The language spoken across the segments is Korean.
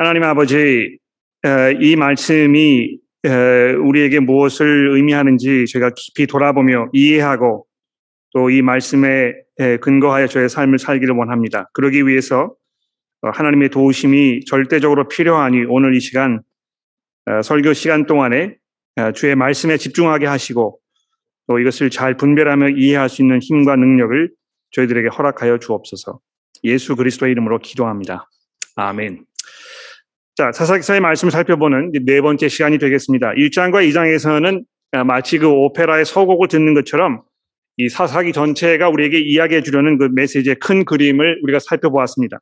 하나님 아버지, 이 말씀이 우리에게 무엇을 의미하는지 제가 깊이 돌아보며 이해하고 또 이 말씀에 근거하여 저의 삶을 살기를 원합니다. 그러기 위해서 하나님의 도우심이 절대적으로 필요하니 오늘 이 시간 설교 시간 동안에 주의 말씀에 집중하게 하시고 또 이것을 잘 분별하며 이해할 수 있는 힘과 능력을 저희들에게 허락하여 주옵소서. 예수 그리스도의 이름으로 기도합니다. 아멘. 자, 사사기사의 말씀을 살펴보는 네 번째 시간이 되겠습니다. 1장과 2장에서는 마치 그 오페라의 서곡을 듣는 것처럼 이 사사기 전체가 우리에게 이야기해 주려는 그 메시지의 큰 그림을 우리가 살펴보았습니다.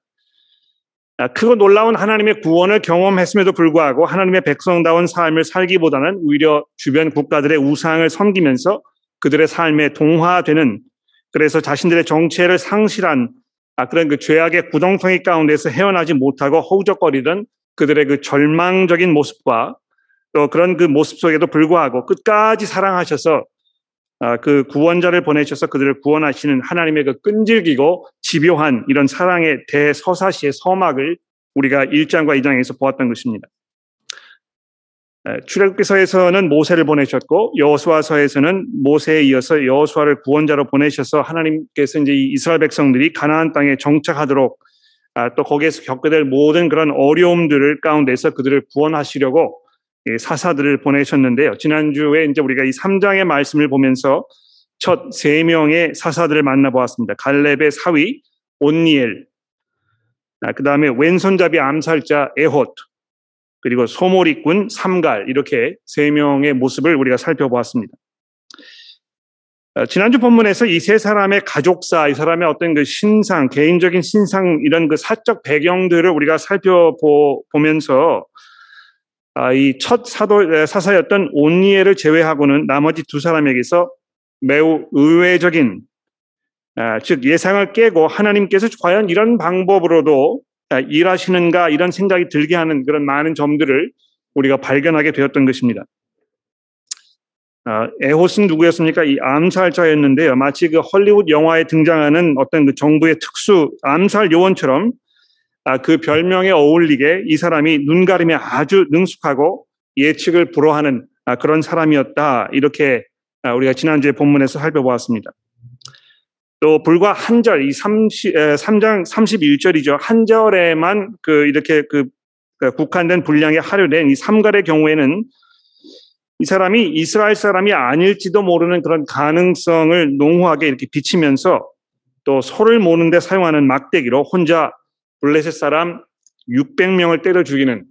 아, 크고 놀라운 하나님의 구원을 경험했음에도 불구하고 하나님의 백성다운 삶을 살기보다는 오히려 주변 국가들의 우상을 섬기면서 그들의 삶에 동화되는 그래서 자신들의 정체를 상실한 아, 그런 그 죄악의 구덩텅이 가운데서 헤어나지 못하고 허우적거리던 그들의 그 절망적인 모습과 또 그런 그 모습 속에도 불구하고 끝까지 사랑하셔서 아, 그 구원자를 보내셔서 그들을 구원하시는 하나님의 그 끈질기고 집요한 이런 사랑의 대서사시의 서막을 우리가 1장과 2장에서 보았던 것입니다. 출애굽기서에서는 모세를 보내셨고 여호수아서에서는 모세에 이어서 여호수아를 구원자로 보내셔서 하나님께서 이제 이스라엘 백성들이 가나안 땅에 정착하도록 아, 또 거기에서 겪게 될 모든 그런 어려움들을 가운데서 그들을 구원하시려고 사사들을 보내셨는데요. 지난주에 이제 우리가 이 3장의 말씀을 보면서 첫 세 명의 사사들을 만나보았습니다. 갈렙의 사위 온니엘, 아, 그 다음에 왼손잡이 암살자 에호트, 그리고 소몰이꾼 삼갈 이렇게 세 명의 모습을 우리가 살펴보았습니다. 어, 지난주 본문에서 이 세 사람의 가족사, 이 사람의 어떤 그 신상, 개인적인 신상 이런 그 사적 배경들을 우리가 살펴보면서 아, 이첫 사도 사사였던 온니엘을 제외하고는 나머지 두 사람에게서 매우 의외적인 아, 즉 예상을 깨고 하나님께서 과연 이런 방법으로도 아, 일하시는가 이런 생각이 들게 하는 그런 많은 점들을 우리가 발견하게 되었던 것입니다. 아, 에호스는 누구였습니까? 이 암살자였는데요. 마치 그 헐리우드 영화에 등장하는 어떤 그 정부의 특수 암살 요원처럼 아, 그 별명에 어울리게 이 사람이 눈가림에 아주 능숙하고 예측을 불허하는 그런 사람이었다. 이렇게 우리가 지난주에 본문에서 살펴보았습니다. 또 불과 한 절, 이 30, 3장 31절이죠. 한 절에만 그 이렇게 그, 그 국한된 분량에 하려된 이 삼갈의 경우에는 이 사람이 이스라엘 사람이 아닐지도 모르는 그런 가능성을 농후하게 이렇게 비치면서 또 소를 모는데 사용하는 막대기로 혼자 블레셋 사람 600명을 때려 죽이는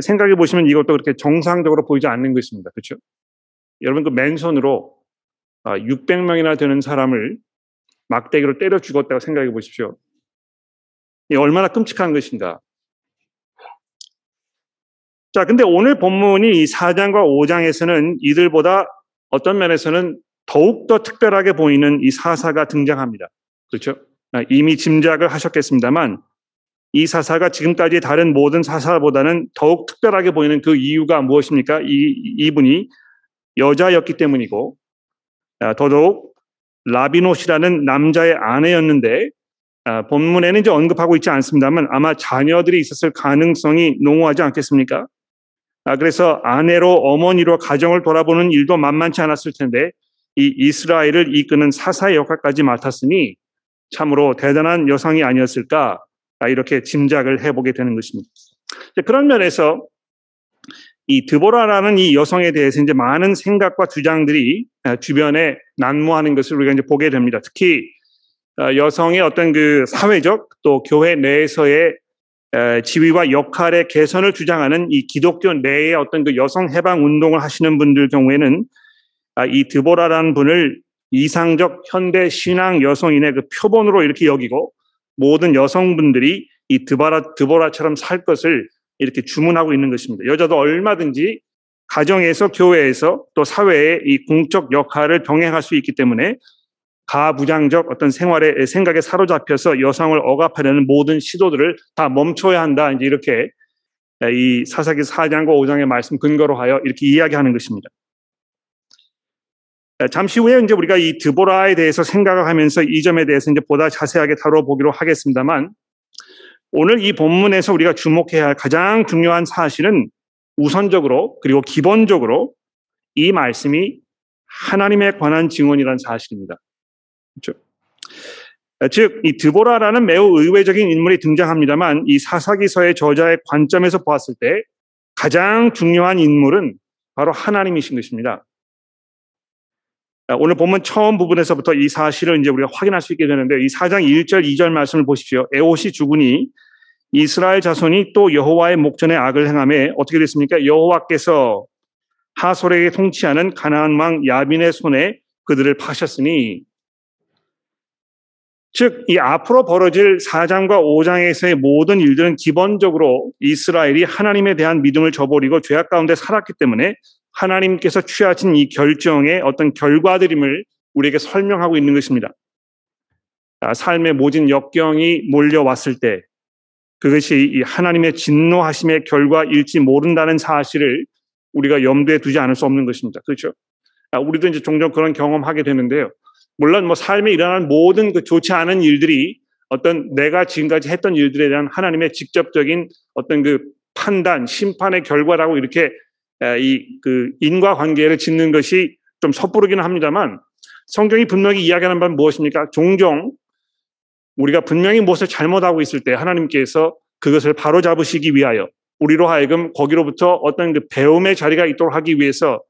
생각해 보시면 이것도 그렇게 정상적으로 보이지 않는 것입니다. 그렇죠? 여러분 그 맨손으로 600명이나 아, 되는 사람을 막대기로 때려 죽었다고 생각해 보십시오. 이 얼마나 끔찍한 것인가. 자, 근데 오늘 본문이 이 4장과 5장에서는 이들보다 어떤 면에서는 더욱더 특별하게 보이는 이 사사가 등장합니다. 그렇죠? 아, 이미 짐작을 하셨겠습니다만 이 사사가 지금까지 다른 모든 사사보다는 더욱 특별하게 보이는 그 이유가 무엇입니까? 이, 이분이 여자였기 때문이고 아, 더더욱 라비노시라는 남자의 아내였는데 아, 본문에는 이제 언급하고 있지 않습니다만 아마 자녀들이 있었을 가능성이 농후하지 않겠습니까? 아, 그래서 아내로 어머니로 가정을 돌아보는 일도 만만치 않았을 텐데 이 이스라엘을 이끄는 사사의 역할까지 맡았으니 참으로 대단한 여성이 아니었을까 이렇게 짐작을 해보게 되는 것입니다. 그런 면에서 이 드보라라는 이 여성에 대해서 이제 많은 생각과 주장들이 아, 주변에 난무하는 것을 우리가 이제 보게 됩니다. 특히 아, 여성의 어떤 그 사회적 또 교회 내에서의 지위와 역할의 개선을 주장하는 이 기독교 내의 어떤 그 여성 해방 운동을 하시는 분들 경우에는 아, 이 드보라라는 분을 이상적 현대 신앙 여성인의 그 표본으로 이렇게 여기고 모든 여성분들이 이 드보라, 드보라처럼 살 것을 이렇게 주문하고 있는 것입니다. 여자도 얼마든지 가정에서 교회에서 또 사회의 이 공적 역할을 병행할 수 있기 때문에 가부장적 어떤 생활의 생각에 사로잡혀서 여성을 억압하려는 모든 시도들을 다 멈춰야 한다. 이제 이렇게 이 사사기 4장과 5장의 말씀 근거로 하여 이렇게 이야기하는 것입니다. 잠시 후에 이제 우리가 이 드보라에 대해서 생각을 하면서 이 점에 대해서 이제 보다 자세하게 다뤄보기로 하겠습니다만 오늘 이 본문에서 우리가 주목해야 할 가장 중요한 사실은 우선적으로 그리고 기본적으로 이 말씀이 하나님에 관한 증언이라는 사실입니다. 그렇죠? 즉, 이 드보라라는 매우 의외적인 인물이 등장합니다만 이 사사기서의 저자의 관점에서 보았을 때 가장 중요한 인물은 바로 하나님이신 것입니다. 오늘 보면 처음 부분에서부터 이 사실을 이제 우리가 확인할 수 있게 되는데 이 4장 1절, 2절 말씀을 보십시오. 에옷이 죽으니 이스라엘 자손이 또 여호와의 목전에 악을 행함에 어떻게 됐습니까? 여호와께서 하솔에게 통치하는 가나안 왕 야빈의 손에 그들을 파셨으니 즉, 이 앞으로 벌어질 4장과 5장에서의 모든 일들은 기본적으로 이스라엘이 하나님에 대한 믿음을 저버리고 죄악 가운데 살았기 때문에 하나님께서 취하신 이 결정의 어떤 결과들임을 우리에게 설명하고 있는 것입니다. 아, 삶의 모진 역경이 몰려왔을 때 그것이 이 하나님의 진노하심의 결과일지 모른다는 사실을 우리가 염두에 두지 않을 수 없는 것입니다. 그렇죠? 아, 우리도 이제 종종 그런 경험하게 되는데요. 물론 뭐 삶에 일어난 모든 그 좋지 않은 일들이 어떤 내가 지금까지 했던 일들에 대한 하나님의 직접적인 어떤 그 판단, 심판의 결과라고 이렇게 이 그 인과 관계를 짓는 것이 좀 섣부르기는 합니다만 성경이 분명히 이야기하는 바는 무엇입니까? 종종 우리가 분명히 무엇을 잘못하고 있을 때 하나님께서 그것을 바로 잡으시기 위하여 우리로 하여금 거기로부터 어떤 그 배움의 자리가 있도록 하기 위해서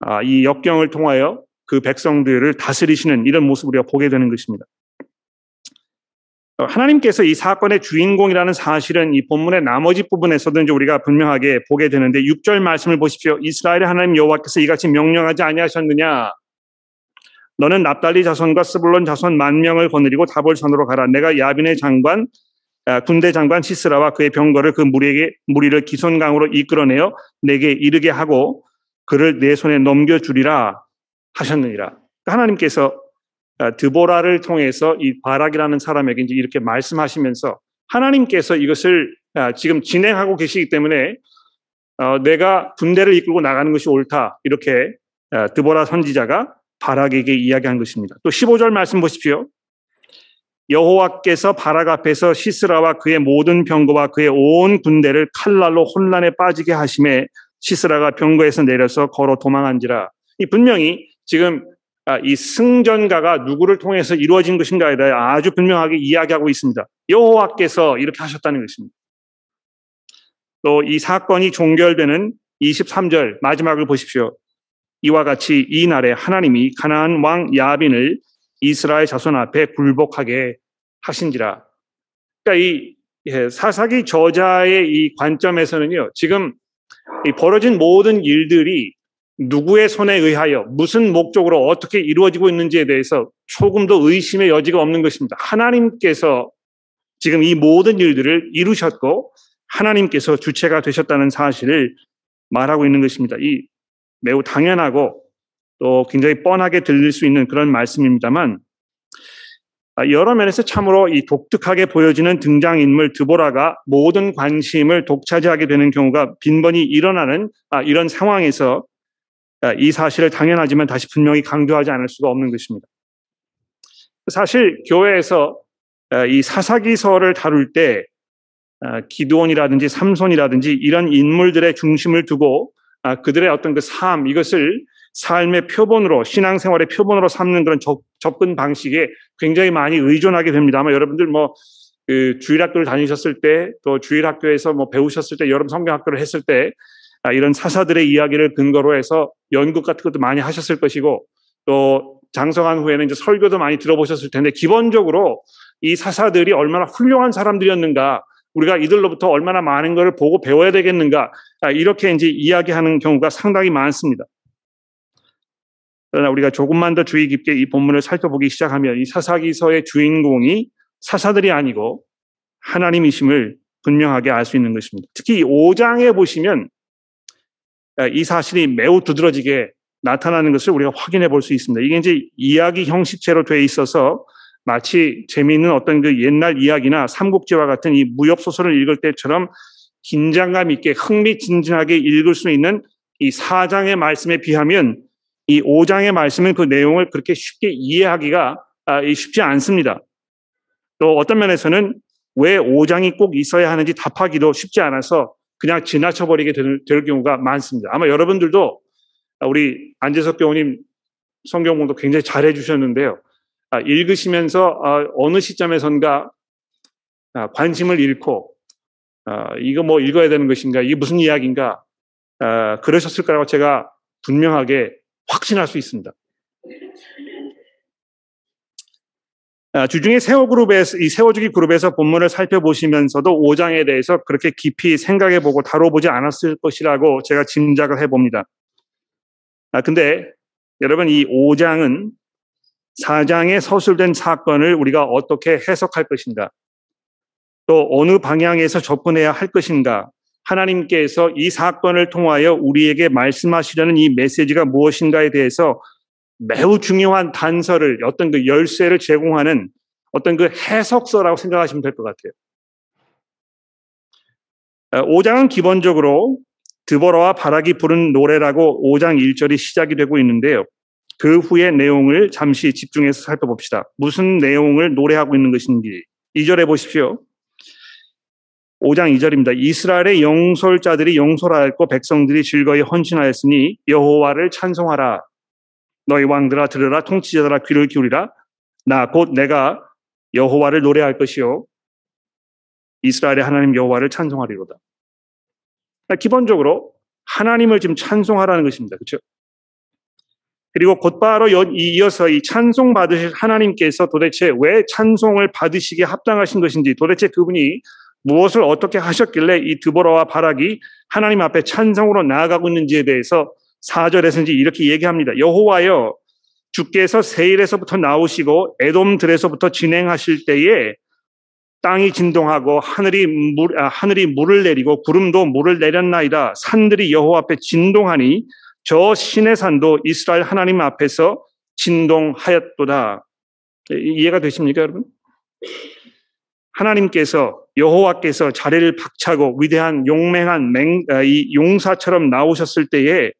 아, 이 역경을 통하여 그 백성들을 다스리시는 이런 모습을 우리가 보게 되는 것입니다. 어, 하나님께서 이 사건의 주인공이라는 사실은 이 본문의 나머지 부분에서도 이제 우리가 분명하게 보게 되는데 6절 말씀을 보십시오. 이스라엘의 하나님 여호와께서 이같이 명령하지 아니하셨느냐? 너는 납달리 자손과 스불론 자손 만 명을 거느리고 다볼산으로 가라. 내가 야빈의 장관 아, 군대 장관 시스라와 그의 병거를 그 무리에게 무리를 기손강으로 이끌어내어 내게 이르게 하고 그를 내 손에 넘겨 주리라 하셨느니라. 그러니까 하나님께서 아, 드보라를 통해서 이 바락이라는 사람에게 이제 이렇게 말씀하시면서 하나님께서 이것을 아, 지금 진행하고 계시기 때문에 어, 내가 군대를 이끌고 나가는 것이 옳다. 이렇게 아, 드보라 선지자가 바락에게 이야기한 것입니다. 또 15절 말씀 보십시오. 여호와께서 바락 앞에서 시스라와 그의 모든 병거와 그의 온 군대를 칼날로 혼란에 빠지게 하심에 시스라가 병거에서 내려서 걸어 도망한지라. 이 분명히 지금 아, 이 승전가가 누구를 통해서 이루어진 것인가에 대해 아주 분명하게 이야기하고 있습니다. 여호와께서 이렇게 하셨다는 것입니다. 또 이 사건이 종결되는 23절 마지막을 보십시오. 이와 같이 이 날에 하나님이 가나안 왕 야빈을 이스라엘 자손 앞에 굴복하게 하신지라. 그러니까 이 예, 사사기 저자의 이 관점에서는요, 지금 벌어진 모든 일들이 누구의 손에 의하여 무슨 목적으로 어떻게 이루어지고 있는지에 대해서 조금도 의심의 여지가 없는 것입니다. 하나님께서 지금 이 모든 일들을 이루셨고 하나님께서 주체가 되셨다는 사실을 말하고 있는 것입니다. 이 매우 당연하고 또 굉장히 뻔하게 들릴 수 있는 그런 말씀입니다만 여러 면에서 참으로 이 독특하게 보여지는 등장인물 드보라가 모든 관심을 독차지하게 되는 경우가 빈번히 일어나는 아, 이런 상황에서 아, 이 사실을 당연하지만 다시 분명히 강조하지 않을 수가 없는 것입니다. 사실 교회에서 아, 이 사사기서를 다룰 때 아, 기도원이라든지 삼손이라든지 이런 인물들의 중심을 두고 그들의 어떤 그 삶, 이것을 삶의 표본으로, 신앙생활의 표본으로 삼는 그런 접, 접근 방식에 굉장히 많이 의존하게 됩니다. 아마 여러분들 뭐, 그 주일학교를 다니셨을 때, 또 주일학교에서 뭐 배우셨을 때, 여름 성경학교를 했을 때, 아, 이런 사사들의 이야기를 근거로 해서 연극 같은 것도 많이 하셨을 것이고 또 장성한 후에는 이제 설교도 많이 들어보셨을 텐데 기본적으로 이 사사들이 얼마나 훌륭한 사람들이었는가 우리가 이들로부터 얼마나 많은 것을 보고 배워야 되겠는가 아, 이렇게 이제 이야기하는 경우가 상당히 많습니다. 그러나 우리가 조금만 더 주의 깊게 이 본문을 살펴보기 시작하면 이 사사기서의 주인공이 사사들이 아니고 하나님이심을 분명하게 알 수 있는 것입니다. 특히 5장에 보시면 이 사실이 매우 두드러지게 나타나는 것을 우리가 확인해 볼 수 있습니다. 이게 이제 이야기 형식체로 돼 있어서 마치 재미있는 어떤 그 옛날 이야기나 삼국지와 같은 이 무협 소설을 읽을 때처럼 긴장감 있게 흥미진진하게 읽을 수 있는 이 4장의 말씀에 비하면 이 5장의 말씀은 그 내용을 그렇게 쉽게 이해하기가 아, 쉽지 않습니다. 또 어떤 면에서는 왜 5장이 꼭 있어야 하는지 답하기도 쉽지 않아서 그냥 지나쳐버리게 될, 될 경우가 많습니다. 아마 여러분들도 우리 안재석 교우님 성경 공도 굉장히 잘해 주셨는데요. 아, 읽으시면서 아, 어느 시점에선가 아, 관심을 잃고 이거 뭐 읽어야 되는 것인가 이게 무슨 이야기인가 그러셨을 거라고 제가 분명하게 확신할 수 있습니다. 주중에 세워그룹에서, 이 세워주기 그룹에서 본문을 살펴보시면서도 5장에 대해서 그렇게 깊이 생각해보고 다뤄보지 않았을 것이라고 제가 짐작을 해봅니다. 아, 근데 여러분 이 5장은 4장에 서술된 사건을 우리가 어떻게 해석할 것인가? 또 어느 방향에서 접근해야 할 것인가? 하나님께서 이 사건을 통하여 우리에게 말씀하시려는 이 메시지가 무엇인가에 대해서 매우 중요한 단서를 어떤 그 열쇠를 제공하는 어떤 그 해석서라고 생각하시면 될 것 같아요. 5장은 어, 기본적으로 드보라와 바락이 부른 노래라고 5장 1절이 시작이 되고 있는데요. 그 후의 내용을 잠시 집중해서 살펴봅시다. 무슨 내용을 노래하고 있는 것인지 2절에 보십시오. 5장 2절입니다. 이스라엘의 영솔자들이 영솔하였고 백성들이 즐거이 헌신하였으니 여호와를 찬송하라. 너희 왕들아 들으라 통치자들아 귀를 기울이라. 나 곧 내가 여호와를 노래할 것이요 이스라엘의 하나님 여호와를 찬송하리로다. 기본적으로 하나님을 지금 찬송하라는 것입니다. 그렇죠? 그리고 곧바로 이어서 이 찬송 받으실 하나님께서 도대체 왜 찬송을 받으시기에 합당하신 것인지 도대체 그분이 무엇을 어떻게 하셨길래 이 드보라와 바락이 하나님 앞에 찬송으로 나아가고 있는지에 대해서 4절에서 이제 이렇게 얘기합니다. 여호와여 주께서 세일에서부터 나오시고 에돔들에서부터 진행하실 때에 땅이 진동하고 하늘이 물, 아, 하늘이 물을 내리고 구름도 물을 내렸나이다. 산들이 여호와 앞에 진동하니 저 신의 산도 이스라엘 하나님 앞에서 진동하였도다. 이해가 되십니까, 여러분? 하나님께서 여호와께서 자리를 박차고 위대한 용맹한 맹, 아, 이 용사처럼 나오셨을 때에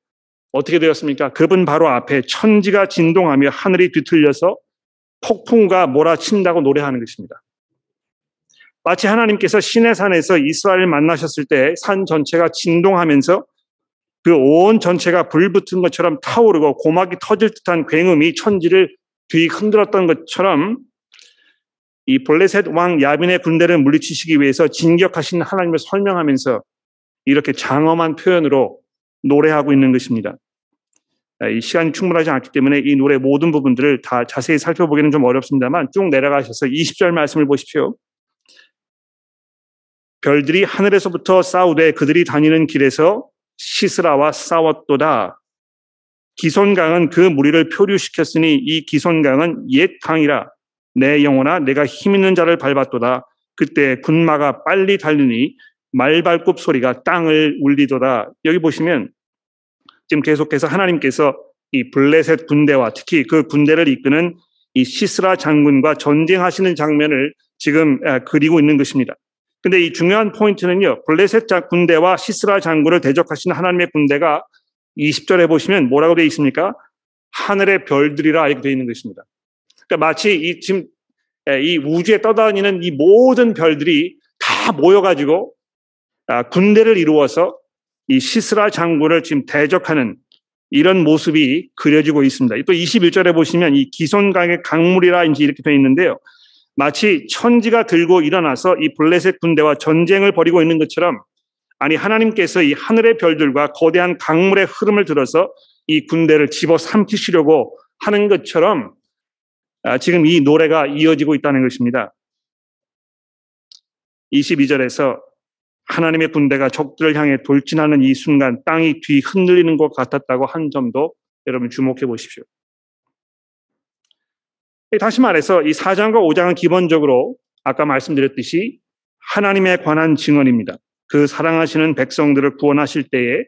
어떻게 되었습니까? 그분 바로 앞에 천지가 진동하며 하늘이 뒤틀려서 폭풍과 몰아친다고 노래하는 것입니다. 마치 하나님께서 신의 산에서 이스라엘을 만나셨을 때 산 전체가 진동하면서 그 온 전체가 불붙은 것처럼 타오르고 고막이 터질 듯한 굉음이 천지를 뒤 흔들었던 것처럼 이 블레셋 왕 야빈의 군대를 물리치시기 위해서 진격하신 하나님을 설명하면서 이렇게 장엄한 표현으로 노래하고 있는 것입니다. 이 시간이 충분하지 않기 때문에 이 노래 모든 부분들을 다 자세히 살펴보기는 좀 어렵습니다만 쭉 내려가셔서 20절 말씀을 보십시오. 별들이 하늘에서부터 싸우되 그들이 다니는 길에서 시스라와 싸웠도다. 기손강은 그 무리를 표류시켰으니 이 기손강은 옛 강이라 내 영혼아 내가 힘 있는 자를 밟았도다. 그때 군마가 빨리 달리니 말발굽 소리가 땅을 울리도다. 여기 보시면 지금 계속해서 하나님께서 이 블레셋 군대와 특히 그 군대를 이끄는 이 시스라 장군과 전쟁하시는 장면을 지금 그리고 있는 것입니다. 근데 이 중요한 포인트는요. 블레셋 군대와 시스라 장군을 대적하시는 하나님의 군대가 20절에 보시면 뭐라고 되어 있습니까? 하늘의 별들이라 이렇게 되어 있는 것입니다. 그러니까 마치 이 지금 이 우주에 떠다니는 이 모든 별들이 다 모여가지고 아, 군대를 이루어서 이 시스라 장군을 지금 대적하는 이런 모습이 그려지고 있습니다. 또 21절에 보시면 이 기손강의 강물이라 이렇게 되어 있는데요. 마치 천지가 들고 일어나서 이 블레셋 군대와 전쟁을 벌이고 있는 것처럼 아니 하나님께서 이 하늘의 별들과 거대한 강물의 흐름을 들어서 이 군대를 집어 삼키시려고 하는 것처럼 아, 지금 이 노래가 이어지고 있다는 것입니다. 22절에서 하나님의 군대가 적들을 향해 돌진하는 이 순간 땅이 뒤 흔들리는 것 같았다고 한 점도 여러분 주목해 보십시오. 다시 말해서 이 4장과 5장은 기본적으로 아까 말씀드렸듯이 하나님에 관한 증언입니다. 그 사랑하시는 백성들을 구원하실 때에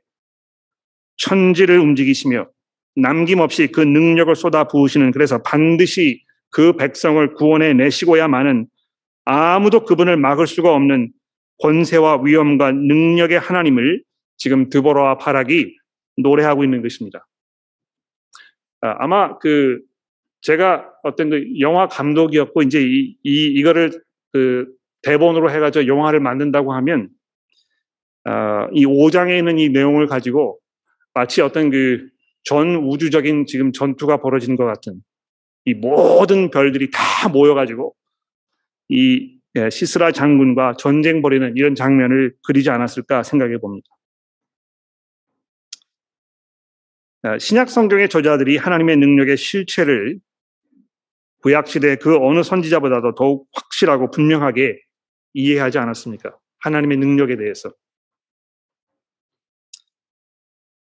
천지를 움직이시며 남김없이 그 능력을 쏟아 부으시는 그래서 반드시 그 백성을 구원해 내시고야만은 아무도 그분을 막을 수가 없는 권세와 위엄과 능력의 하나님을 지금 드보라와 바락이 노래하고 있는 것입니다. 아, 아마 그 제가 어떤 그 영화 감독이었고 이제 이, 이 이거를 그 대본으로 해가지고 영화를 만든다고 하면 어, 이 5장에 있는 이 내용을 가지고 마치 어떤 그 전 우주적인 지금 전투가 벌어지는 것 같은 이 모든 별들이 다 모여가지고 이 예, 시스라 장군과 전쟁 벌이는 이런 장면을 그리지 않았을까 생각해 봅니다. 아, 신약 성경의 저자들이 하나님의 능력의 실체를 구약 시대 그 어느 선지자보다도 더욱 확실하고 분명하게 이해하지 않았습니까? 하나님의 능력에 대해서.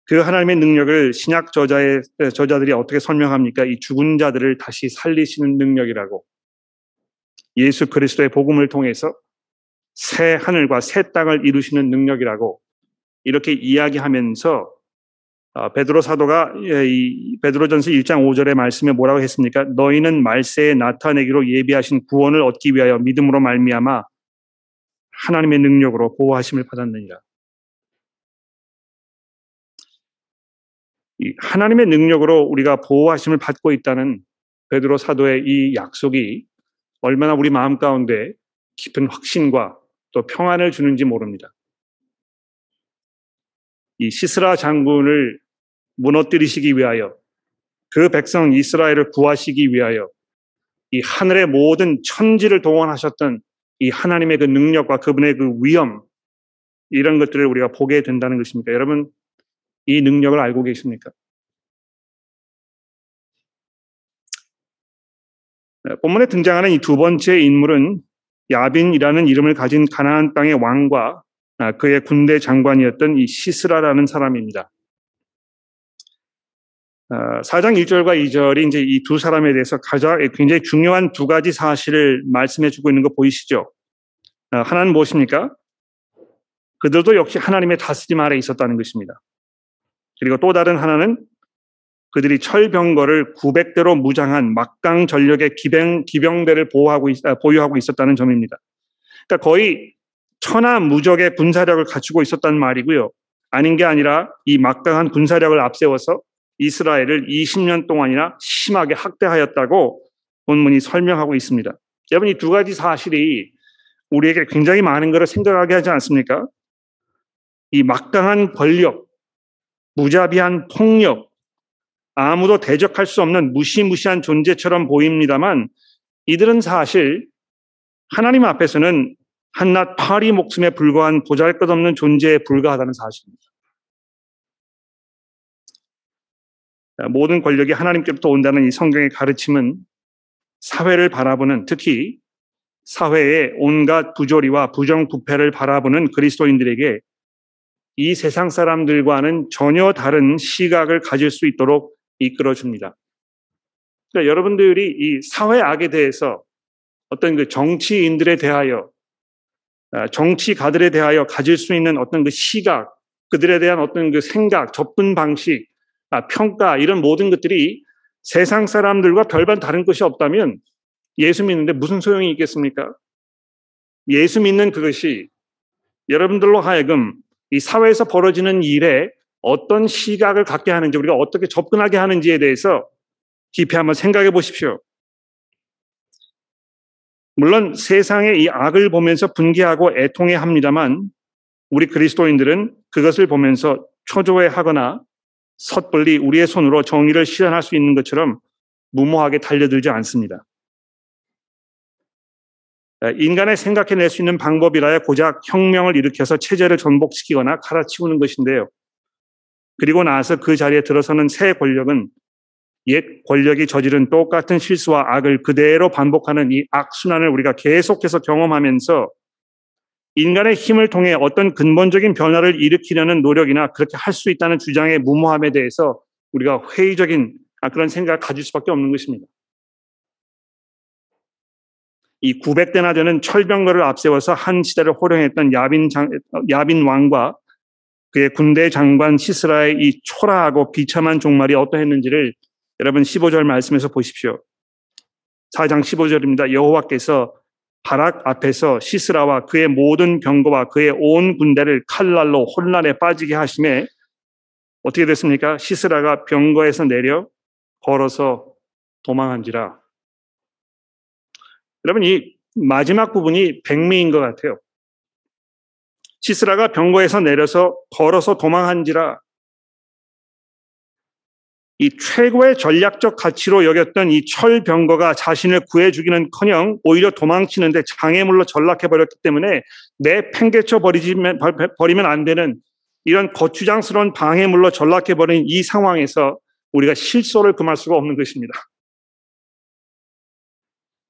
그 하나님의 능력을 신약 저자의 저자들이 어떻게 설명합니까? 이 죽은 자들을 다시 살리시는 능력이라고. 예수 그리스도의 복음을 통해서 새 하늘과 새 땅을 이루시는 능력이라고 이렇게 이야기하면서 어, 베드로 사도가 예, 이 베드로전서 1장 5절의 말씀에 뭐라고 했습니까? 너희는 말세에 나타내기로 예비하신 구원을 얻기 위하여 믿음으로 말미암아 하나님의 능력으로 보호하심을 받았느니라. 하나님의 능력으로 우리가 보호하심을 받고 있다는 베드로 사도의 이 약속이 얼마나 우리 마음 가운데 깊은 확신과 또 평안을 주는지 모릅니다. 이 시스라 장군을 무너뜨리시기 위하여 그 백성 이스라엘을 구하시기 위하여 이 하늘의 모든 천지를 동원하셨던 이 하나님의 그 능력과 그분의 그 위엄 이런 것들을 우리가 보게 된다는 것입니다. 여러분 이 능력을 알고 계십니까? 본문에 등장하는 이 두 번째 인물은 야빈이라는 이름을 가진 가나안 땅의 왕과 아, 그의 군대 장관이었던 이 시스라라는 사람입니다. 4장 아, 1절과 2절이 이제 이 두 사람에 대해서 가장 굉장히 중요한 두 가지 사실을 말씀해 주고 있는 거 보이시죠? 아, 하나는 무엇입니까? 그들도 역시 하나님의 다스림 아래 있었다는 것입니다. 그리고 또 다른 하나는 그들이 철병거를 900대로 무장한 막강 전력의 기병, 기병대를 보호하고 있, 아, 보유하고 있었다는 점입니다. 그러니까 거의 천하 무적의 군사력을 갖추고 있었다는 말이고요. 아닌 게 아니라 이 막강한 군사력을 앞세워서 이스라엘을 20년 동안이나 심하게 학대하였다고 본문이 설명하고 있습니다. 여러분 이 두 가지 사실이 우리에게 굉장히 많은 것을 생각하게 하지 않습니까? 이 막강한 권력, 무자비한 폭력, 아무도 대적할 수 없는 무시무시한 존재처럼 보입니다만 이들은 사실 하나님 앞에서는 한낱 파리 목숨에 불과한 보잘 것 없는 존재에 불과하다는 사실입니다. 모든 권력이 하나님께로부터 온다는 이 성경의 가르침은 사회를 바라보는 특히 사회의 온갖 부조리와 부정부패를 바라보는 그리스도인들에게 이 세상 사람들과는 전혀 다른 시각을 가질 수 있도록 이끌어 줍니다. 그러니까 여러분들이 이 사회 악에 대해서 어떤 그 정치인들에 대하여 아, 정치가들에 대하여 가질 수 있는 어떤 그 시각, 그들에 대한 어떤 그 생각, 접근 방식, 아, 평가 이런 모든 것들이 세상 사람들과 별반 다른 것이 없다면 예수 믿는데 무슨 소용이 있겠습니까? 예수 믿는 그것이 여러분들로 하여금 이 사회에서 벌어지는 일에 어떤 시각을 갖게 하는지 우리가 어떻게 접근하게 하는지에 대해서 깊이 한번 생각해 보십시오. 물론 세상의 이 악을 보면서 분개하고 애통해 합니다만 우리 그리스도인들은 그것을 보면서 초조해 하거나 섣불리 우리의 손으로 정의를 실현할 수 있는 것처럼 무모하게 달려들지 않습니다. 인간의 생각해낼 수 있는 방법이라야 고작 혁명을 일으켜서 체제를 전복시키거나 갈아치우는 것인데요. 그리고 나서 그 자리에 들어서는 새 권력은 옛 권력이 저지른 똑같은 실수와 악을 그대로 반복하는 이 악순환을 우리가 계속해서 경험하면서 인간의 힘을 통해 어떤 근본적인 변화를 일으키려는 노력이나 그렇게 할 수 있다는 주장의 무모함에 대해서 우리가 회의적인 그런 생각을 가질 수밖에 없는 것입니다. 이 900대나 되는 철병거를 앞세워서 한 시대를 호령했던 야빈, 장, 야빈 왕과 그의 군대 장관 시스라의 이 초라하고 비참한 종말이 어떠했는지를 여러분 15절 말씀에서 보십시오. 4장 15절입니다. 여호와께서 바락 앞에서 시스라와 그의 모든 병거와 그의 온 군대를 칼날로 혼란에 빠지게 하심에 어떻게 됐습니까? 시스라가 병거에서 내려 걸어서 도망한지라. 여러분 이 마지막 부분이 백미인 것 같아요. 시스라가 병거에서 내려서 걸어서 도망한지라 이 최고의 전략적 가치로 여겼던 이 철병거가 자신을 구해주기는 커녕 오히려 도망치는데 장애물로 전락해 버렸기 때문에 내 팽개쳐 버리면, 버리면 안 되는 이런 거추장스러운 방해물로 전락해 버린 이 상황에서 우리가 실소를 금할 수가 없는 것입니다.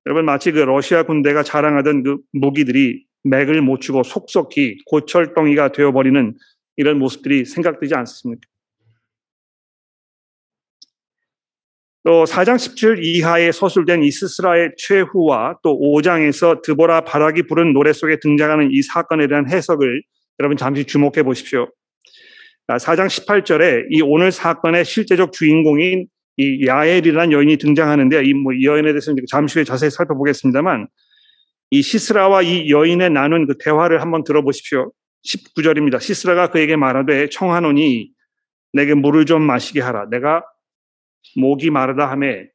여러분 마치 그 러시아 군대가 자랑하던 그 무기들이 맥을 못 추고 속속히 고철덩이가 되어버리는 이런 모습들이 생각되지 않습니까? 또 4장 17 이하에 서술된 이스라엘 최후와 또 5장에서 드보라 바락이 부른 노래 속에 등장하는 이 사건에 대한 해석을 여러분 잠시 주목해 보십시오. 4장 18절에 이 오늘 사건의 실제적 주인공인 이 야엘이라는 여인이 등장하는데 이 뭐 여인에 대해서 잠시 후에 자세히 살펴보겠습니다만 이 시스라와 이 여인의 나눈 그 대화를 한번 들어보십시오. 19절입니다. 시스라가 그에게 말하되 청하노니 내게 물을 좀 마시게 하라. 내가 목이 마르다 함에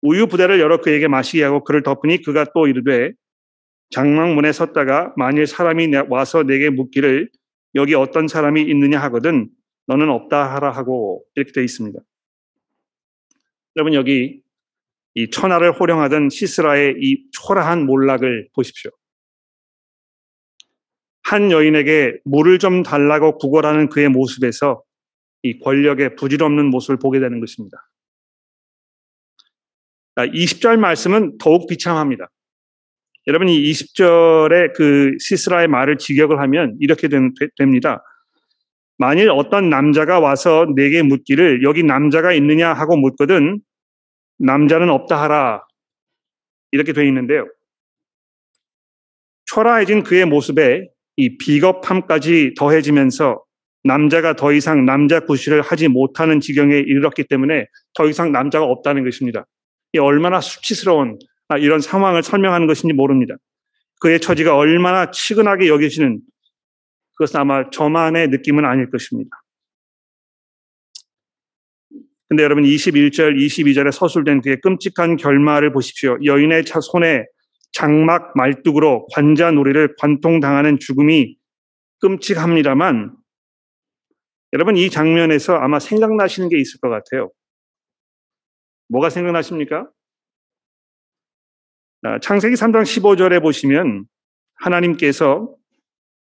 우유 부대를 열어 그에게 마시게 하고 그를 덮으니 그가 또 이르되 장막문에 섰다가 만일 사람이 와서 내게 묻기를 여기 어떤 사람이 있느냐 하거든 너는 없다 하라 하고 이렇게 되어 있습니다. 여러분 여기 이 천하를 호령하던 시스라의 이 초라한 몰락을 보십시오. 한 여인에게 물을 좀 달라고 구걸하는 그의 모습에서 이 권력의 부질없는 모습을 보게 되는 것입니다. 20절 말씀은 더욱 비참합니다. 여러분 이 20절에 그 시스라의 말을 직역을 하면 이렇게 됩니다. 만일 어떤 남자가 와서 내게 묻기를 여기 남자가 있느냐 하고 묻거든 남자는 없다 하라 이렇게 되어 있는데요. 초라해진 그의 모습에 이 비겁함까지 더해지면서 남자가 더 이상 남자 구실을 하지 못하는 지경에 이르렀기 때문에 더 이상 남자가 없다는 것입니다. 이 얼마나 수치스러운 아, 이런 상황을 설명하는 것인지 모릅니다. 그의 처지가 얼마나 치근하게 여기시는 그것은 아마 저만의 느낌은 아닐 것입니다. 근데 여러분 21절, 22절에 서술된 그의 끔찍한 결말을 보십시오. 여인의 손에 장막 말뚝으로 관자 놀이를 관통당하는 죽음이 끔찍합니다만 여러분 이 장면에서 아마 생각나시는 게 있을 것 같아요. 뭐가 생각나십니까? 아, 창세기 3장 15절에 보시면 하나님께서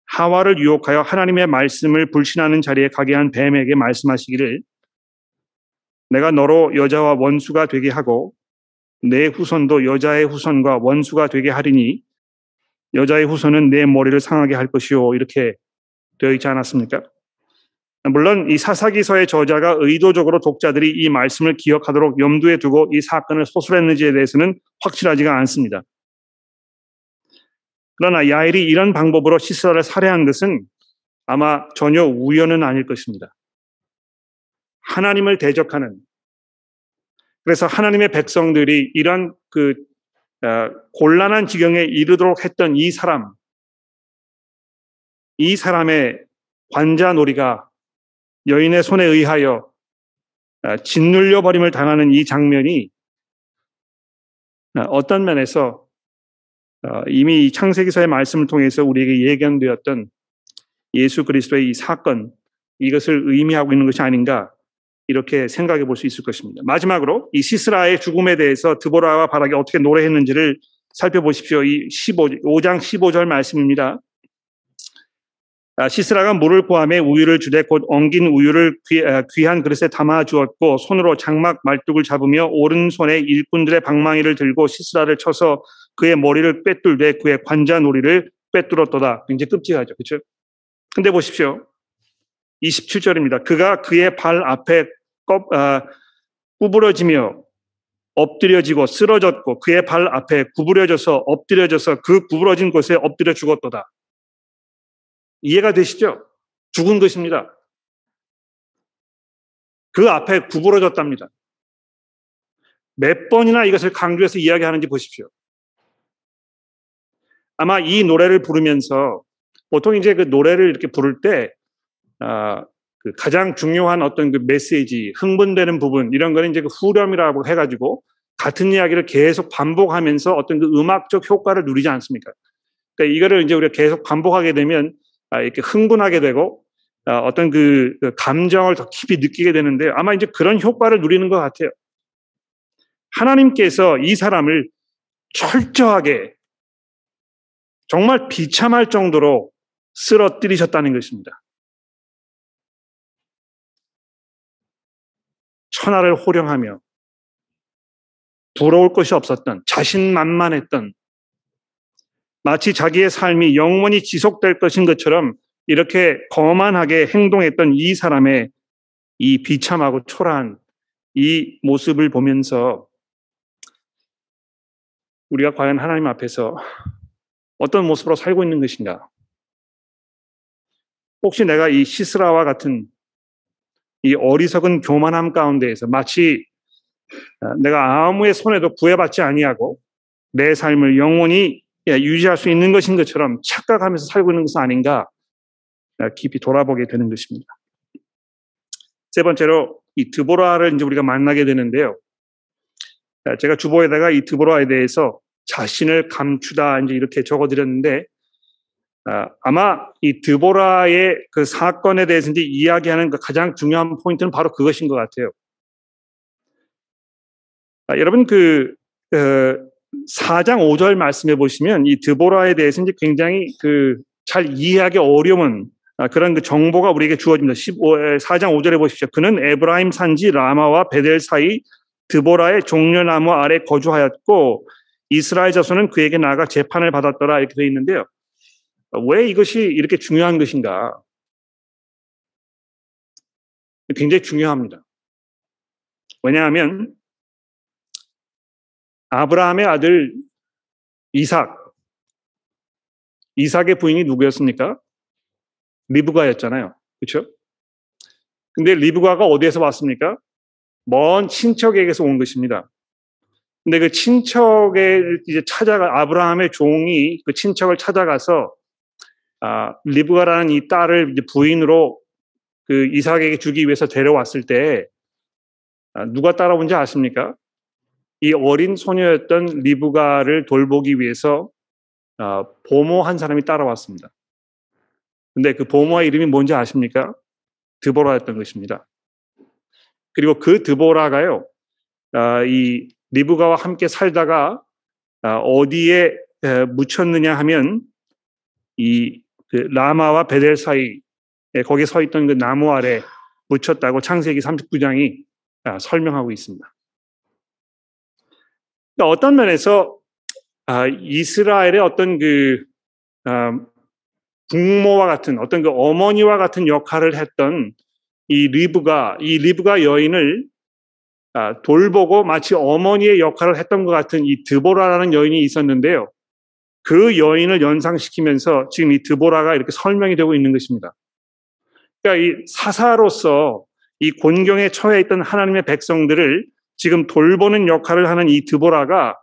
하와를 유혹하여 하나님의 말씀을 불신하는 자리에 가게 한 뱀에게 말씀하시기를 내가 너로 여자와 원수가 되게 하고 내 후손도 여자의 후손과 원수가 되게 하리니 여자의 후손은 내 머리를 상하게 할 것이요 이렇게 되어 있지 않았습니까? 물론 이 사사기서의 저자가 의도적으로 독자들이 이 말씀을 기억하도록 염두에 두고 이 사건을 소술했는지에 대해서는 확실하지가 않습니다. 그러나 야일이 이런 방법으로 시스라를 살해한 것은 아마 전혀 우연은 아닐 것입니다. 하나님을 대적하는. 그래서 하나님의 백성들이 이런 그 어, 곤란한 지경에 이르도록 했던 이 사람, 이 사람의 관자놀이가 여인의 손에 의하여 아, 짓눌려 버림을 당하는 이 장면이 아, 어떤 면에서 아, 이미 창세기서의 말씀을 통해서 우리에게 예견되었던 예수 그리스도의 이 사건 이것을 의미하고 있는 것이 아닌가 이렇게 생각해 볼 수 있을 것입니다. 마지막으로 이 시스라의 죽음에 대해서 드보라와 바락이 어떻게 노래했는지를 살펴보십시오. 이 15, 5장 15절 말씀입니다. 아, 시스라가 물을 포함해 우유를 주되 곧 엉긴 우유를 아, 귀, 한 그릇에 담아 주었고 손으로 장막 말뚝을 잡으며 오른손에 일꾼들의 방망이를 들고 시스라를 쳐서 그의 머리를 꿰뚫되 그의 관자놀이를 꿰뚫었도다. 굉장히 끔찍하죠. 그렇죠? 근데 보십시오. 27절입니다. 그가 그의 발 앞에 껍, 아, 구부러지며 엎드려지고 쓰러졌고 그의 발 앞에 구부려져서 엎드려져서 그 구부러진 곳에 엎드려 죽었도다. 이해가 되시죠? 죽은 것입니다. 그 앞에 구부러졌답니다. 몇 번이나 이것을 강조해서 이야기하는지 보십시오. 아마 이 노래를 부르면서 보통 이제 그 노래를 이렇게 부를 때, 아, 그 가장 중요한 어떤 그 메시지, 흥분되는 부분, 이런 거는 이제 그 후렴이라고 해가지고 같은 이야기를 계속 반복하면서 어떤 그 음악적 효과를 누리지 않습니까? 그러니까 이거를 이제 우리가 계속 반복하게 되면 아, 이렇게 흥분하게 되고 아, 어떤 그, 그 감정을 더 깊이 느끼게 되는데 아마 이제 그런 효과를 누리는 것 같아요. 하나님께서 이 사람을 철저하게 정말 비참할 정도로 쓰러뜨리셨다는 것입니다. 천하를 호령하며 돌아올 것이 없었던 자신만만했던 마치 자기의 삶이 영원히 지속될 것인 것처럼 이렇게 거만하게 행동했던 이 사람의 이 비참하고 초라한 이 모습을 보면서 우리가 과연 하나님 앞에서 어떤 모습으로 살고 있는 것인가? 혹시 내가 이 시스라와 같은 이 어리석은 교만함 가운데에서 마치 어, 내가 아무의 손에도 구애받지 아니하고 내 삶을 영원히 유지할 수 있는 것인 것처럼 착각하면서 살고 있는 것은 아닌가 어, 깊이 돌아보게 되는 것입니다. 세 번째로 이 드보라를 이제 우리가 만나게 되는데요. 어, 제가 주보에다가 이 드보라에 대해서 자신을 감추다 이제 이렇게 적어드렸는데 아마 이 드보라의 그 사건에 대해서 이제 이야기하는 그 가장 중요한 포인트는 바로 그것인 것 같아요. 아, 여러분 그 어, 4장 5절 말씀해 보시면 이 드보라에 대해서 이제 굉장히 그 잘 이해하기 어려운 아, 그런 그 정보가 우리에게 주어집니다. 15, 4장 5절에 보십시오. 그는 에브라임 산지 라마와 베델 사이 드보라의 종려나무 아래 거주하였고 이스라엘 자손은 그에게 나가 재판을 받았더라 이렇게 되어 있는데요. 왜 이것이 이렇게 중요한 것인가? 굉장히 중요합니다. 왜냐하면 아브라함의 아들 이삭. 이삭의 부인이 누구였습니까? 리브가였잖아요. 그렇죠? 근데 리브가가 어디에서 왔습니까? 먼 친척에게서 온 것입니다. 근데 그 친척을 이제 찾아가 아브라함의 종이 그 친척을 찾아가서 아, 리브가라는 이 딸을 부인으로 그 이삭에게 주기 위해서 데려왔을 때 아, 누가 따라온지 아십니까? 이 어린 소녀였던 리브가를 돌보기 위해서 어, 보모 한 사람이 따라왔습니다. 근데 그 보모의 이름이 뭔지 아십니까? 드보라였던 것입니다. 그리고 그 드보라가요, 어, 이 리브가와 함께 살다가 어, 어디에 묻혔느냐 하면 이 그 라마와 베델 사이 거기에 서 있던 그 나무 아래 묻혔다고 창세기 39장이 설명하고 있습니다. 그러니까 어떤 면에서 아, 이스라엘의 어떤 그 아, 부모와 같은 어떤 그 어머니와 같은 역할을 했던 이 리브가 이 리브가 여인을 아, 돌보고 마치 어머니의 역할을 했던 것 같은 이 드보라라는 여인이 있었는데요. 그 여인을 연상시키면서 지금 이 드보라가 이렇게 설명이 되고 있는 것입니다. 그러니까 이 사사로서 이 곤경에 처해 있던 하나님의 백성들을 지금 돌보는 역할을 하는 이 드보라가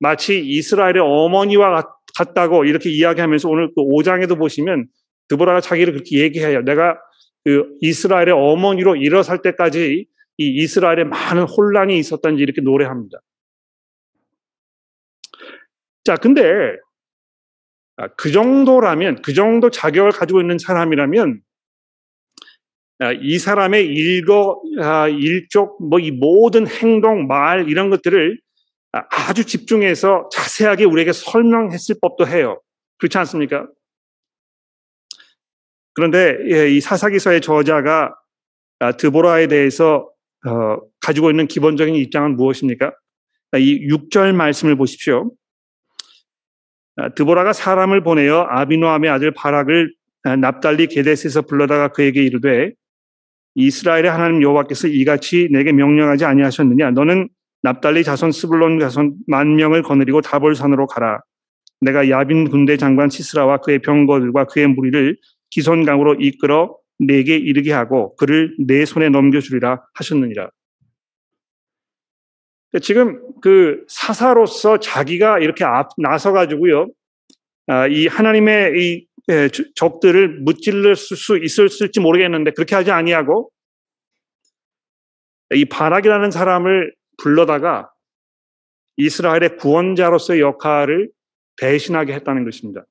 마치 이스라엘의 어머니와 같다고 이렇게 이야기하면서 오늘 그 5장에도 보시면 드보라가 자기를 그렇게 얘기해요. 내가 그 이스라엘의 어머니로 일어설 때까지 이 이스라엘에 많은 혼란이 있었던지 이렇게 노래합니다. 자, 근데 아, 그 정도라면, 그 정도 자격을 가지고 있는 사람이라면 아, 이 사람의 일거, 아, 일족, 뭐 이 모든 행동, 말 이런 것들을 아, 아주 집중해서 자세하게 우리에게 설명했을 법도 해요. 그렇지 않습니까? 그런데 예, 이 사사기서의 저자가 드보라에 대해서 어, 가지고 있는 기본적인 입장은 무엇입니까? 이 6절 말씀을 보십시오. 드보라가 사람을 보내어 아비노함의 아들 바락을 납달리 게데스에서 불러다가 그에게 이르되 이스라엘의 하나님 여호와께서 이같이 내게 명령하지 아니하셨느냐 너는 납달리 자손 스불론 자손 만 명을 거느리고 다볼산으로 가라 내가 야빈 군대 장관 시스라와 그의 병거들과 그의 무리를 기손강으로 이끌어 내게 이르게 하고 그를 내 손에 넘겨주리라 하셨느니라. 지금 그 사사로서 자기가 이렇게 앞 나서 가지고요, 아, 이 하나님의 이 예, 적들을 무찔러 수 있을지 모르겠는데 그렇게 하지 아니하고 이 바락이라는 사람을 불러다가 이스라엘의 구원자로서의 역할을 대신하게 했다는 것입니다.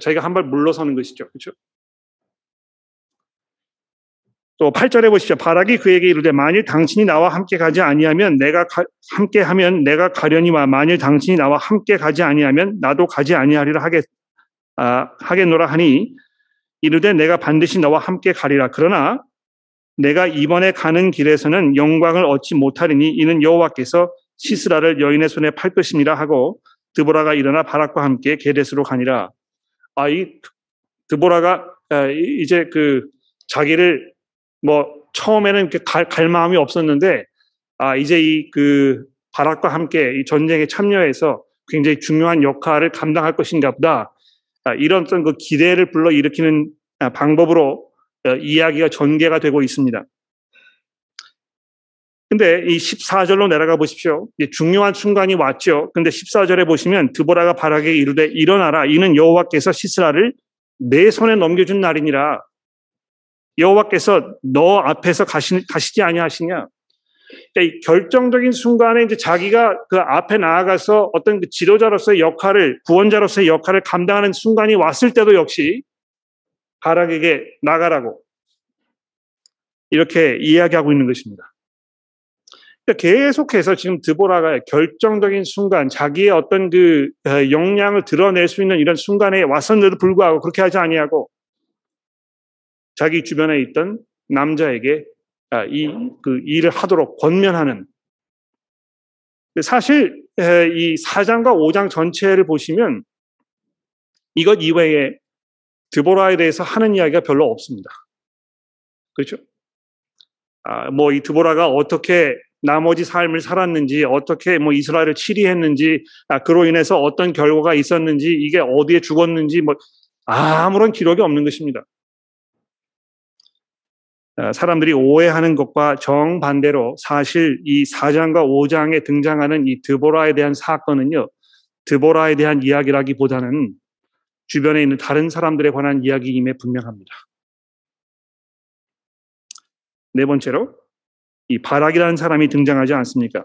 자기가 한 발 물러서는 것이죠. 그렇죠? 또 8절에 보십시오. 바락이 그에게 이르되 만일 당신이 나와 함께 가지 아니하면 내가 가, 함께 하면 내가 가려니와 만일 당신이 나와 함께 가지 아니하면 나도 가지 아니하리라 하겠 아, 하겠노라 하니 이르되 내가 반드시 너와 함께 가리라. 그러나 내가 이번에 가는 길에서는 영광을 얻지 못하리니 이는 여호와께서 시스라를 여인의 손에 팔 것이니라 하고 드보라가 일어나 바락과 함께 게데스로 가니라. 아, 이 드보라가 아, 이제 그 자기를 뭐 처음에는 갈, 갈 마음이 없었는데 아 이제 이 그 바락과 함께 이 전쟁에 참여해서 굉장히 중요한 역할을 감당할 것인가 보다 아, 이런 어떤 그 기대를 불러 일으키는 아, 방법으로 어, 이야기가 전개가 되고 있습니다. 근데 이 14절로 내려가 보십시오. 중요한 순간이 왔죠. 근데 14절에 보시면 드보라가 바락에게 이르되 일어나라 이는 여호와께서 시스라를 내 손에 넘겨준 날이니라. 여호와께서 너 앞에서 가시, 가시지 아니하시냐? 그러니까 결정적인 순간에 이제 자기가 그 앞에 나아가서 어떤 그 지도자로서의 역할을 구원자로서의 역할을 감당하는 순간이 왔을 때도 역시 바락에게 나가라고 이렇게 이야기하고 있는 것입니다. 그러니까 계속해서 지금 드보라가 결정적인 순간 자기의 어떤 그 어, 역량을 드러낼 수 있는 이런 순간에 왔었는데도 불구하고 그렇게 하지 아니하고 자기 주변에 있던 남자에게 아, 이그 일을 하도록 권면하는 사실 이 4장과 5장 전체를 보시면 이것 이외에 드보라에 대해서 하는 이야기가 별로 없습니다. 그렇죠? 아, 뭐 이 드보라가 어떻게 나머지 삶을 살았는지, 어떻게 뭐 이스라엘을 치리했는지, 아, 그로 인해서 어떤 결과가 있었는지, 이게 어디에 죽었는지, 뭐 아무런 기록이 없는 것입니다. 어, 사람들이 오해하는 것과 정반대로 사실 이 4장과 5장에 등장하는 이 드보라에 대한 사건은요, 드보라에 대한 이야기라기보다는 주변에 있는 다른 사람들에 관한 이야기임에 분명합니다. 네 번째로, 이 바락이라는 사람이 등장하지 않습니까?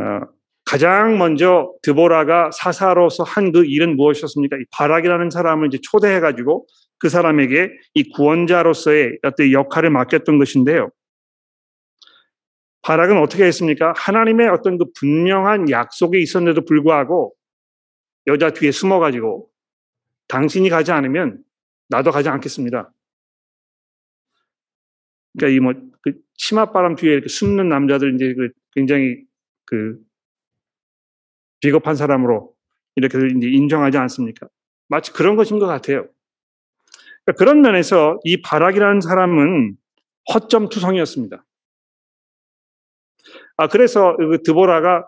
어, 가장 먼저 드보라가 사사로서 한 그 일은 무엇이었습니까? 이 바락이라는 사람을 이제 초대해가지고 그 사람에게 이 구원자로서의 어떤 역할을 맡겼던 것인데요. 바락은 어떻게 했습니까? 하나님의 어떤 그 분명한 약속이 있었는데도 불구하고 여자 뒤에 숨어가지고 당신이 가지 않으면 나도 가지 않겠습니다. 그러니까 이뭐 그 치맛바람 뒤에 이렇게 숨는 남자들 이제 그 굉장히 그 비겁한 사람으로 이렇게 이제 인정하지 않습니까? 마치 그런 것인 것 같아요. 그러니까 그런 면에서 이 바락이라는 사람은 허점 투성이었습니다. 아, 그래서 그 드보라가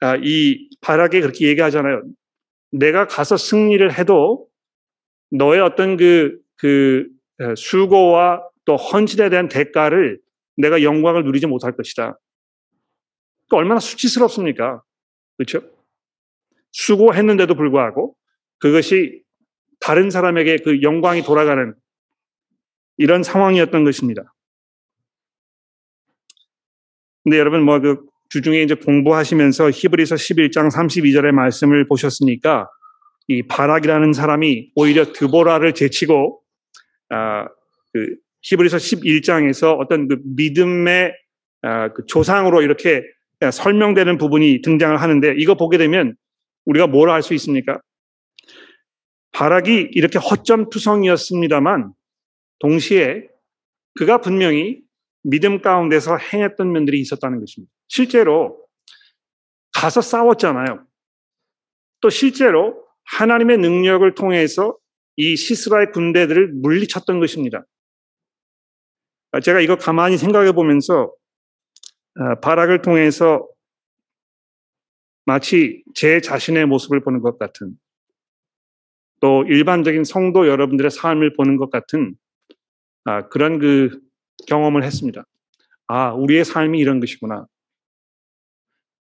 아, 이 바락에 그렇게 얘기하잖아요. 내가 가서 승리를 해도 너의 어떤 그, 그 수고와 또 헌신에 대한 대가를 내가 영광을 누리지 못할 것이다. 그러니까 얼마나 수치스럽습니까? 그렇죠? 수고했는데도 불구하고 그것이 다른 사람에게 그 영광이 돌아가는 이런 상황이었던 것입니다. 근데 여러분 뭐 그 주중에 이제 공부하시면서 히브리서 11장 32절의 말씀을 보셨으니까 이 바락이라는 사람이 오히려 드보라를 제치고 아, 그 히브리서 11장에서 어떤 그 믿음의 아, 그 조상으로 이렇게 설명되는 부분이 등장을 하는데 이거 보게 되면 우리가 뭘 알 수 있습니까? 바락이 이렇게 허점 투성이었습니다만 동시에 그가 분명히 믿음 가운데서 행했던 면들이 있었다는 것입니다. 실제로 가서 싸웠잖아요. 또 실제로 하나님의 능력을 통해서 이 시스라의 군대들을 물리쳤던 것입니다. 제가 이거 가만히 생각해 보면서 아, 바락을 통해서 마치 제 자신의 모습을 보는 것 같은 또 일반적인 성도 여러분들의 삶을 보는 것 같은 아, 그런 그 경험을 했습니다. 아, 우리의 삶이 이런 것이구나.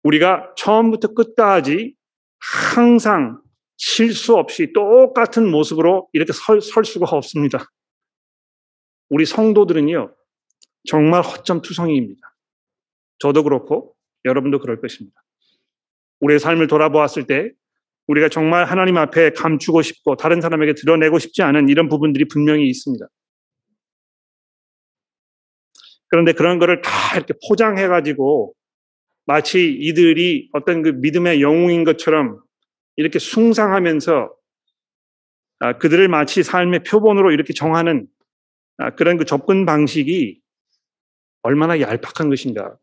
우리가 처음부터 끝까지 항상 실수 없이 똑같은 모습으로 이렇게 설, 설 수가 없습니다. 우리 성도들은요, 정말 허점투성이입니다. 저도 그렇고 여러분도 그럴 것입니다. 우리의 삶을 돌아보았을 때 우리가 정말 하나님 앞에 감추고 싶고 다른 사람에게 드러내고 싶지 않은 이런 부분들이 분명히 있습니다. 그런데 그런 거를 다 이렇게 포장해가지고 마치 이들이 어떤 그 믿음의 영웅인 것처럼 이렇게 숭상하면서 아, 그들을 마치 삶의 표본으로 이렇게 정하는 아, 그런 그 접근 방식이 얼마나 얄팍한 것인가.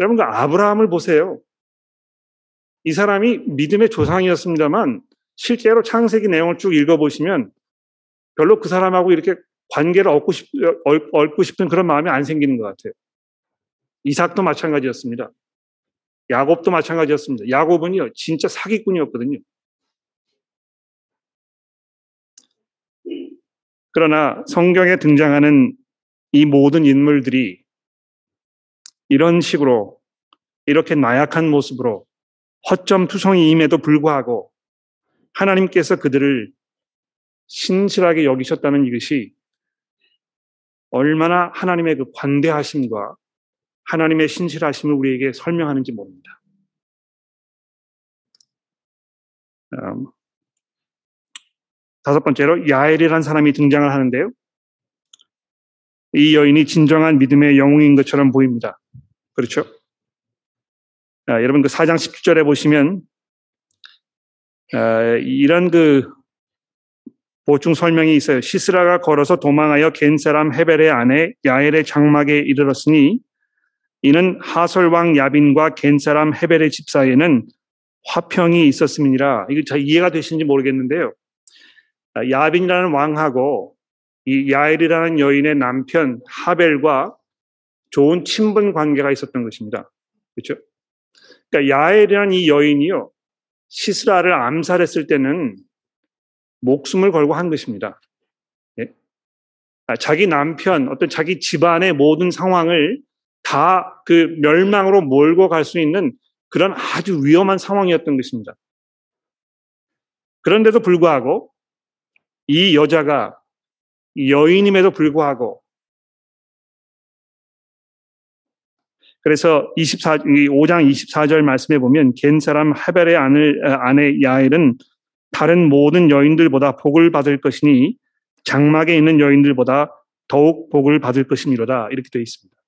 여러분, 그 아브라함을 보세요. 이 사람이 믿음의 조상이었습니다만 실제로 창세기 내용을 쭉 읽어보시면 별로 그 사람하고 이렇게 관계를 얻고, 싶, 얻고 싶은 그런 마음이 안 생기는 것 같아요. 이삭도 마찬가지였습니다. 야곱도 마찬가지였습니다. 야곱은요, 진짜 사기꾼이었거든요. 그러나 성경에 등장하는 이 모든 인물들이 이런 식으로 이렇게 나약한 모습으로 허점 투성이임에도 불구하고 하나님께서 그들을 신실하게 여기셨다는 이것이 얼마나 하나님의 그 관대하심과 하나님의 신실하심을 우리에게 설명하는지 모릅니다. 음, 다섯 번째로 야엘이라는 사람이 등장을 하는데요. 이 여인이 진정한 믿음의 영웅인 것처럼 보입니다. 그렇죠? 아, 여러분 그 4장 17절에 보시면 아, 이런 그 보충 설명이 있어요. 시스라가 걸어서 도망하여 겐 사람 헤벨의 아내 야엘의 장막에 이르렀으니 이는 하솔 왕 야빈과 겐 사람 헤벨의 집 사이에는 화평이 있었음이니라. 이거 잘 이해가 되시는지 모르겠는데요. 아, 야빈이라는 왕하고 이 야엘이라는 여인의 남편 하벨과 좋은 친분 관계가 있었던 것입니다. 그렇죠? 그러니까 야엘이라는 이 여인이요. 시스라를 암살했을 때는 목숨을 걸고 한 것입니다. 예? 아, 자기 남편, 어떤 자기 집안의 모든 상황을 다 그 멸망으로 몰고 갈 수 있는 그런 아주 위험한 상황이었던 것입니다. 그런데도 불구하고 이 여자가 여인임에도 불구하고 그래서 24, 5장 24절 말씀에 보면 겐 사람 하벨의 아내 야엘은 다른 모든 여인들보다 복을 받을 것이니 장막에 있는 여인들보다 더욱 복을 받을 것이니로다 이렇게 되어 있습니다.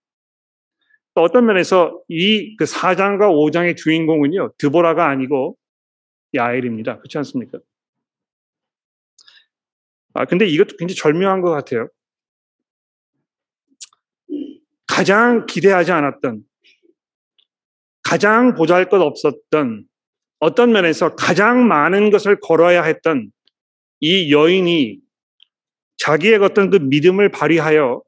또 어떤 면에서 이 그 4장과 5장의 주인공은요 드보라가 아니고 야엘입니다. 그렇지 않습니까? 아, 근데 이것도 굉장히 절묘한 것 같아요. 가장 기대하지 않았던, 가장 보잘 것 없었던, 어떤 면에서 가장 많은 것을 걸어야 했던 이 여인이 자기의 어떤 그 믿음을 발휘하여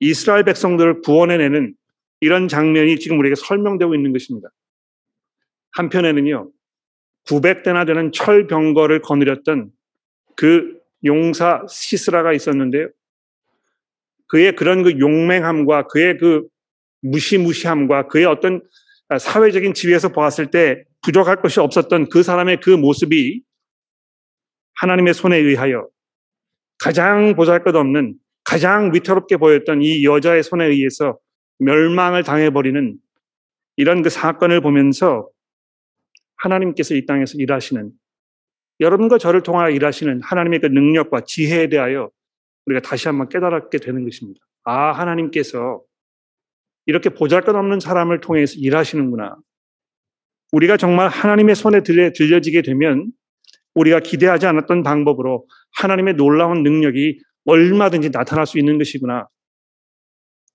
이스라엘 백성들을 구원해내는 이런 장면이 지금 우리에게 설명되고 있는 것입니다. 한편에는요, 900대나 되는 철병거를 거느렸던 그 용사 시스라가 있었는데요. 그의 그런 그 용맹함과 그의 그 무시무시함과 그의 어떤 사회적인 지위에서 보았을 때 부족할 것이 없었던 그 사람의 그 모습이 하나님의 손에 의하여 가장 보잘 것 없는 가장 위태롭게 보였던 이 여자의 손에 의해서 멸망을 당해버리는 이런 그 사건을 보면서 하나님께서 이 땅에서 일하시는 여러분과 저를 통하여 일하시는 하나님의 그 능력과 지혜에 대하여 우리가 다시 한번 깨달게 되는 것입니다. 아, 하나님께서 이렇게 보잘 것 없는 사람을 통해서 일하시는구나. 우리가 정말 하나님의 손에 들려, 들려지게 되면 우리가 기대하지 않았던 방법으로 하나님의 놀라운 능력이 얼마든지 나타날 수 있는 것이구나.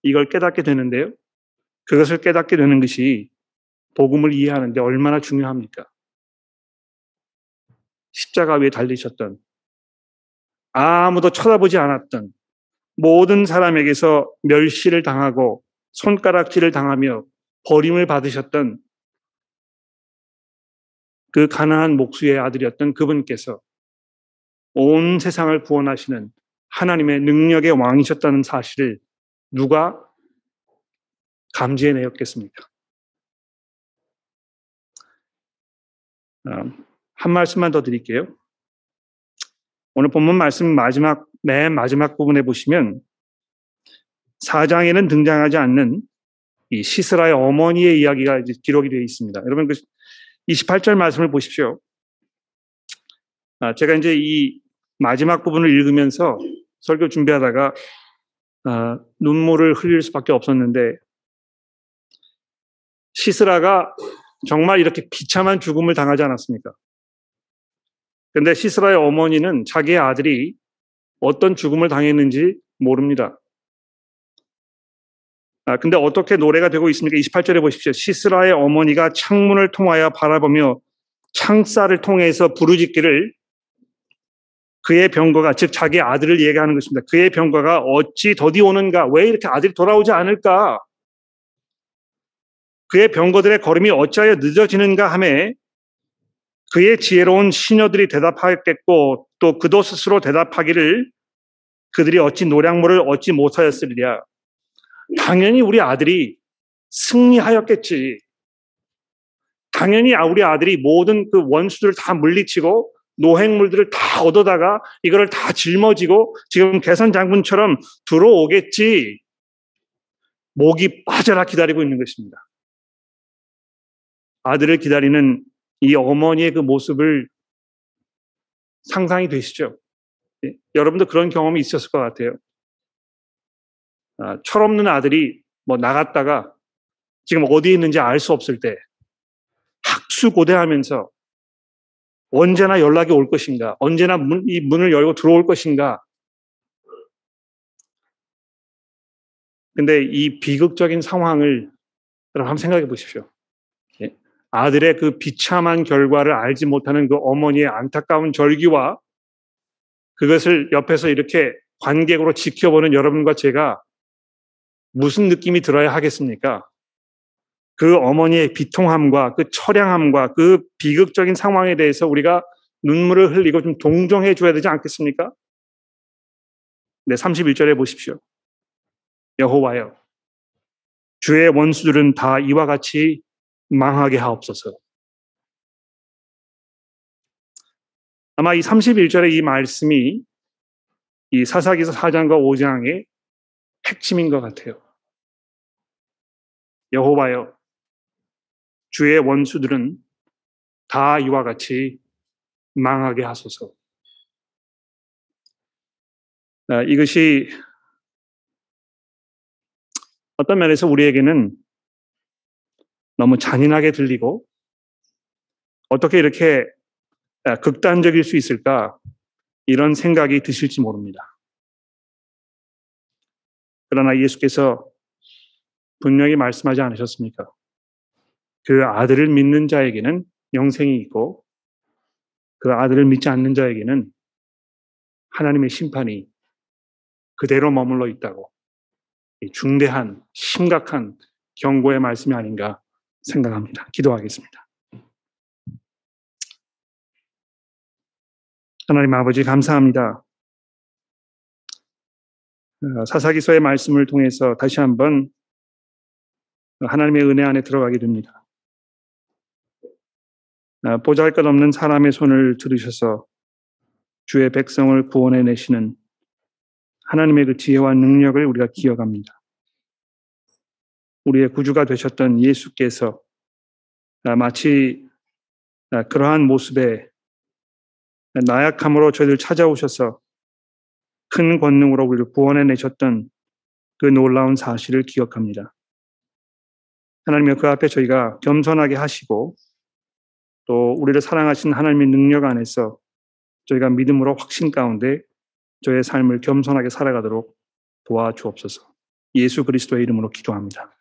이걸 깨닫게 되는데요. 그것을 깨닫게 되는 것이 복음을 이해하는데 얼마나 중요합니까? 십자가 위에 달리셨던 아무도 쳐다보지 않았던 모든 사람에게서 멸시를 당하고 손가락질을 당하며 버림을 받으셨던 그 가난한 목수의 아들이었던 그분께서 온 세상을 구원하시는 하나님의 능력의 왕이셨다는 사실을 누가 감지해내었겠습니까? 음, 한 말씀만 더 드릴게요. 오늘 본문 말씀 마지막, 맨 마지막 부분에 보시면 4장에는 등장하지 않는 이 시스라의 어머니의 이야기가 기록이 되어 있습니다. 여러분 그 28절 말씀을 보십시오. 아, 제가 이제 이 마지막 부분을 읽으면서 설교 준비하다가 아, 눈물을 흘릴 수밖에 없었는데 시스라가 정말 이렇게 비참한 죽음을 당하지 않았습니까? 근데 시스라의 어머니는 자기의 아들이 어떤 죽음을 당했는지 모릅니다. 아, 근데 어떻게 노래가 되고 있습니까? 28절에 보십시오. 시스라의 어머니가 창문을 통하여 바라보며 창살을 통해서 부르짖기를 그의 병거가 즉 자기 아들을 얘기하는 것입니다. 그의 병거가 어찌 더디 오는가? 왜 이렇게 아들이 돌아오지 않을까? 그의 병거들의 걸음이 어찌하여 늦어지는가 하매 그의 지혜로운 시녀들이 대답하겠고 또 그도 스스로 대답하기를 그들이 어찌 노량물을 얻지 못하였으리랴. 당연히 우리 아들이 승리하였겠지. 당연히 우리 아들이 모든 그 원수들을 다 물리치고 노획물들을 다 얻어다가 이거를 다 짊어지고 지금 개선 장군처럼 들어오겠지. 목이 빠져라 기다리고 있는 것입니다. 아들을 기다리는 이 어머니의 그 모습을 상상이 되시죠? 예? 여러분도 그런 경험이 있었을 것 같아요. 아, 철없는 아들이 뭐 나갔다가 지금 어디에 있는지 알 수 없을 때 학수고대하면서 언제나 연락이 올 것인가, 언제나 문, 이 문을 열고 들어올 것인가. 근데 이 비극적인 상황을 여러분 한번 생각해 보십시오. 예? 아들의 그 비참한 결과를 알지 못하는 그 어머니의 안타까운 절기와 그것을 옆에서 이렇게 관객으로 지켜보는 여러분과 제가 무슨 느낌이 들어야 하겠습니까? 그 어머니의 비통함과 그 처량함과 그 비극적인 상황에 대해서 우리가 눈물을 흘리고 좀 동정해 줘야 되지 않겠습니까? 네, 31절에 보십시오. 여호와여, 주의 원수들은 다 이와 같이 망하게 하옵소서. 아마 이 31절의 이 말씀이 이 사사기서 4장과 5장의 핵심인 것 같아요. 여호와여, 주의 원수들은 다 이와 같이 망하게 하소서. 아, 이것이 어떤 면에서 우리에게는 너무 잔인하게 들리고 어떻게 이렇게 아, 극단적일 수 있을까 이런 생각이 드실지 모릅니다. 그러나 예수께서 분명히 말씀하지 않으셨습니까? 그 아들을 믿는 자에게는 영생이 있고 그 아들을 믿지 않는 자에게는 하나님의 심판이 그대로 머물러 있다고 중대한 심각한 경고의 말씀이 아닌가 생각합니다. 기도하겠습니다. 하나님 아버지 감사합니다. 어, 사사기서의 말씀을 통해서 다시 한번 하나님의 은혜 안에 들어가게 됩니다. 아, 보잘 것 없는 사람의 손을 들으셔서 주의 백성을 구원해 내시는 하나님의 그 지혜와 능력을 우리가 기억합니다. 우리의 구주가 되셨던 예수께서 아, 마치 아, 그러한 모습에 나약함으로 저희들 찾아오셔서 큰 권능으로 우리를 구원해 내셨던 그 놀라운 사실을 기억합니다. 하나님의 그 앞에 저희가 겸손하게 하시고 또 우리를 사랑하신 하나님의 능력 안에서 저희가 믿음으로 확신 가운데 저의 삶을 겸손하게 살아가도록 도와주옵소서. 예수 그리스도의 이름으로 기도합니다.